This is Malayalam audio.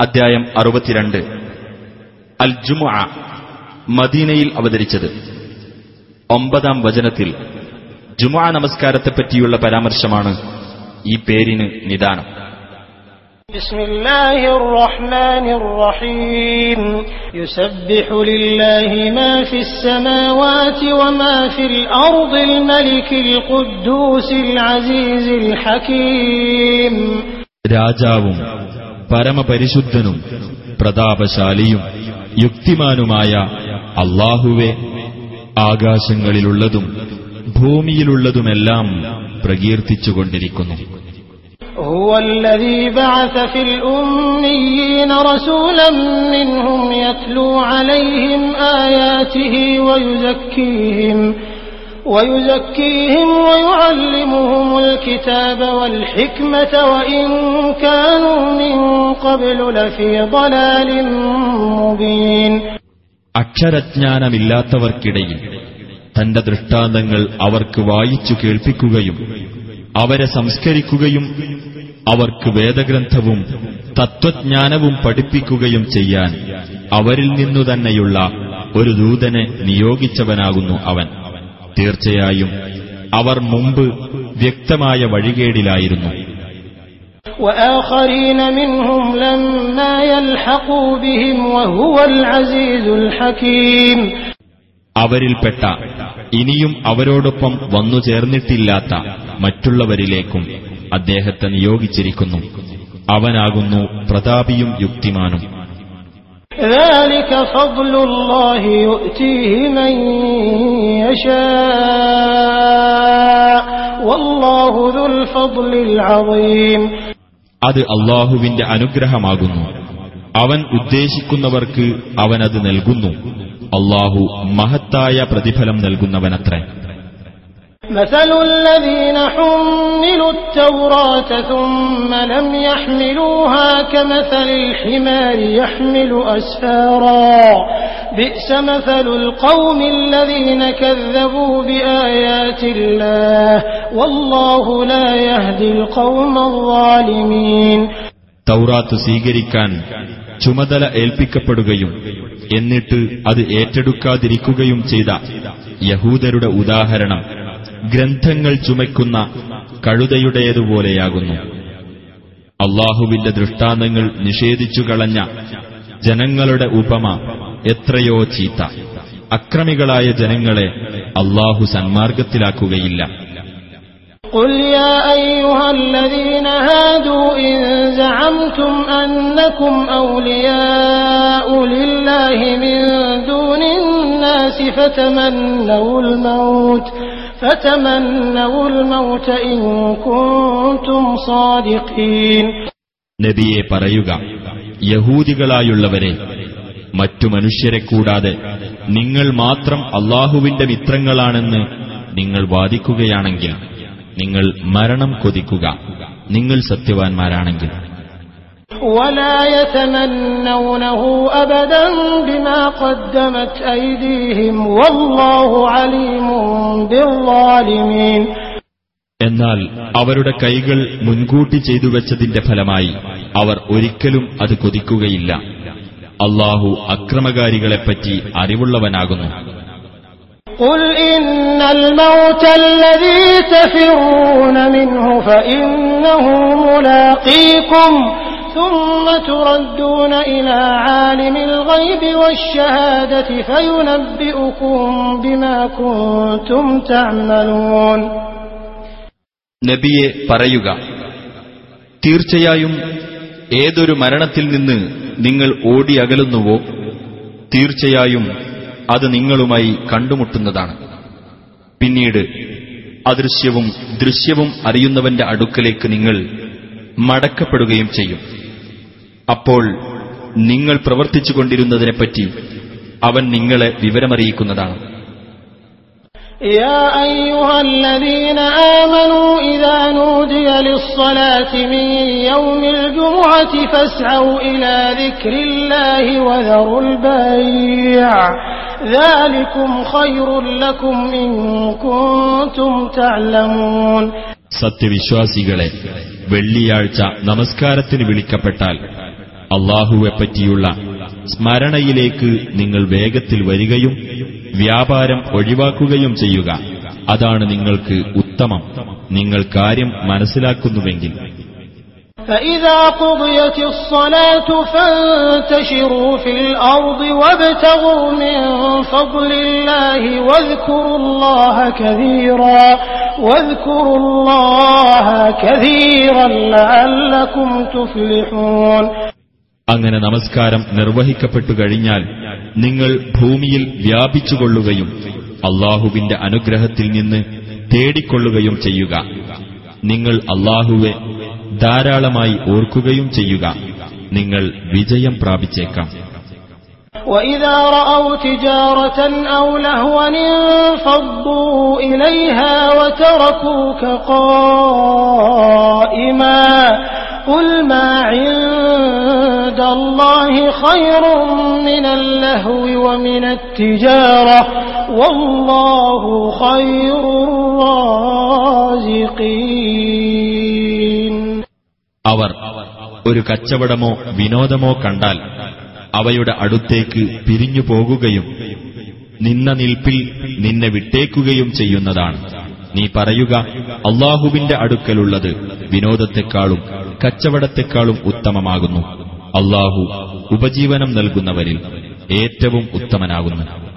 അധ്യായം അറുപത്തിരണ്ട് അൽ ജുമുഅ മദീനയിൽ അവതരിച്ചത് ഒമ്പതാം വചനത്തിൽ ജുമുഅ നമസ്കാരത്തെപ്പറ്റിയുള്ള പരാമർശമാണ് ഈ പേരിന് നിദാനം بسم الله الرحمن الرحيم يسبح لله ما في السماوات وما في الأرض الملك القدوس العزيز الحكيم രാജാവും പരമപരിശുദ്ധനും പ്രതാപശാലിയും യുക്തിമാനുമായ അള്ളാഹുവെ ആകാശങ്ങളിലുള്ളതും ഭൂമിയിലുള്ളതുമെല്ലാം പ്രകീർത്തിച്ചുകൊണ്ടിരിക്കുന്നു هو الذي بعث في الأميين رسولا منهم يتلو عليهم آياته ويزكيهم ويزكيهم ويعلمهم الكتاب والحكمة وإن كانوا من قبل لفي ضلال مبين അക്ഷരജ്ഞാനമില്ലാത്തവർക്കിടയിൽ തന്റെ ദൃഷ്ടാന്തങ്ങൾ അവർക്ക് വായിച്ചു കേൾപ്പിക്കുകയും അവരെ സംസ്കരിക്കുകയും അവർക്ക് വേദഗ്രന്ഥവും തത്വജ്ഞാനവും പഠിപ്പിക്കുകയും ചെയ്യാൻ അവരിൽ നിന്നു തന്നെയുള്ള ഒരു ദൂതനെ നിയോഗിച്ചവനാകുന്നു അവൻ തീർച്ചയായും അവർ മുമ്പ് വ്യക്തമായ വഴികേടിലായിരുന്നു. അവരിൽപ്പെട്ട ഇനിയും അവരോടൊപ്പം വന്നു ചേർന്നിട്ടില്ലാത്ത മറ്റുള്ളവരിലേക്കും അദ്ദേഹത്തെ നിയോഗിച്ചിരിക്കുന്നു. അവനാകുന്നു പ്രതാപിയും യുക്തിമാനും. അത് അള്ളാഹുവിന്റെ അനുഗ്രഹമാകുന്നു. അവൻ ഉദ്ദേശിക്കുന്നവർക്ക് അവനത് നൽകുന്നു. അള്ളാഹു മഹത്തായ പ്രതിഫലം നൽകുന്നവനത്രേ. مثل الذين حملوا التوراة ثم لم يحملوها كمثل الحمار يحمل أسفارا بئس مثل القوم الذين كذبوا بآيات الله والله لا يهدي القوم الظالمين തൗറാത്ത് സ്വീകരിക്കാൻ ചുമതല ഏൽപ്പിക്കപ്പെടുകയും എന്നിട്ട് അത് ഏറ്റെടുക്കാതിരിക്കുകയും ചെയ്ത യഹൂദരുടെ ഉദാഹരണം ഗ്രന്ഥങ്ങൾ ചുമയ്ക്കുന്ന കഴുതയുടേതുപോലെയാകുന്നു അള്ളാഹുവിന്റെ ദൃഷ്ടാന്തങ്ങൾ നിഷേധിച്ചു കളഞ്ഞ ജനങ്ങളുടെ ഉപമ എത്രയോ ചീത്ത അക്രമികളായ ജനങ്ങളെ അള്ളാഹു സന്മാർഗത്തിലാക്കുകയില്ല قل يا أيها الذين هادوا إن زعمتم أنكم أولياء لله من دون الناس فتمنوا الموت നബിയെ പറയുക യഹൂദികളായുള്ളവരെ മറ്റു മനുഷ്യരെ കൂടാതെ നിങ്ങൾ മാത്രം അള്ളാഹുവിന്റെ മിത്രങ്ങളാണെന്ന് നിങ്ങൾ വാദിക്കുകയാണെങ്കിൽ നിങ്ങൾ മരണം കൊതിക്കുക. നിങ്ങൾ സത്യവാൻമാരാണെങ്കിൽ ولا يتمنونه أبدا بما قدمت أيديهم والله عليم بالظالمين എന്നാൽ അവരുടെ കൈകൾ മുൻകൂട്ടി ചെയ്തു വെച്ചതിന്റെ ഫലമായി അവർ ഒരിക്കലും അത് കൊതിക്കുകയില്ല അള്ളാഹു അക്രമകാരികളെപ്പറ്റി അറിവുള്ളവനാകുന്നു قل إن الموت الذي تفرون منه فإنه ملاقيكم ثم تردون إلى عالم الغيب والشهادة فينبئكم بما كنتم تعملون നബിയെ പറയുക തീർച്ചയായും ഏതൊരു മരണത്തിൽ നിന്ന് നിങ്ങൾ ഓടി അകലുന്നുവോ തീർച്ചയായും അത് നിങ്ങളുമായി കണ്ടുമുട്ടുന്നതാണ് പിന്നീട് അദൃശ്യവും ദൃശ്യവും അറിയുന്നവന്റെ അടുക്കലേക്ക് നിങ്ങൾ മടക്കപ്പെടുകയും ചെയ്യും അപ്പോൾ നിങ്ങൾ പ്രവർത്തിച്ചുകൊണ്ടിരുന്നതിനെപ്പറ്റി അവൻ നിങ്ങളെ വിവരമറിയിക്കുന്നതാണ് يا أيها الذين آمنوا إذا نودي للصلاة من يوم الجمعة فاسعوا إلى ذكر الله وذروا البيع ذلكم خير لكم إن كنتم تعلمون സത്യവിശ്വാസികളെ വെള്ളിയാഴ്ച നമസ്കാരത്തിന് വിളിക്കപ്പെട്ടാൽ അള്ളാഹുവെപ്പറ്റിയുള്ള സ്മരണയിലേക്ക് നിങ്ങൾ വേഗത്തിൽ വരികയും വ്യാപാരം ഒഴിവാക്കുകയും ചെയ്യുക അതാണ് നിങ്ങൾക്ക് ഉത്തമം നിങ്ങൾ കാര്യം മനസ്സിലാക്കുന്നുവെങ്കിൽ فإذا قضيت الصلاة فانتشروا في الأرض وابتغوا من فضل الله واذكروا الله كثيرا واذكروا الله كثيرا لعلكم تفلحون അങ്ങനെ നമസ്കാരം നിർവഹിക്കപ്പെട്ടു കഴിഞ്ഞാൽ നിങ്ങൾ ഭൂമിയിൽ വ്യാപിച്ചുകൊള്ളുകയും അള്ളാഹുവിന്റെ അനുഗ്രഹത്തിൽ നിന്ന് തേടിക്കൊള്ളുകയും ചെയ്യുക നിങ്ങൾ അള്ളാഹുവെ ധാരാളമായി ഓർക്കുകയും ചെയ്യുക നിങ്ങൾ വിജയം പ്രാപിച്ചേക്കാം وإذا رأوا تجارة أو لهوا انفضوا إليها وتركوك قائما قل ما عند الله خير من اللهو ومن التجارة والله خير الرازقين അവർ ഒരു കച്ചവടമോ വിനോദമോ കണ്ടാൽ അവയുടെ അടുത്തേക്ക് പിരിഞ്ഞു പോകുകയും നിന്ന നിൽപ്പിൽ നിന്നെ വിട്ടേക്കുകയും ചെയ്യുന്നതാണ് നീ പറയുക അള്ളാഹുവിന്റെ അടുക്കലുള്ളത് വിനോദത്തെക്കാളും കച്ചവടത്തെക്കാളും ഉത്തമമാകുന്നു. അള്ളാഹു ഉപജീവനം നൽകുന്നവരിൽ ഏറ്റവും ഉത്തമനാകുന്നു.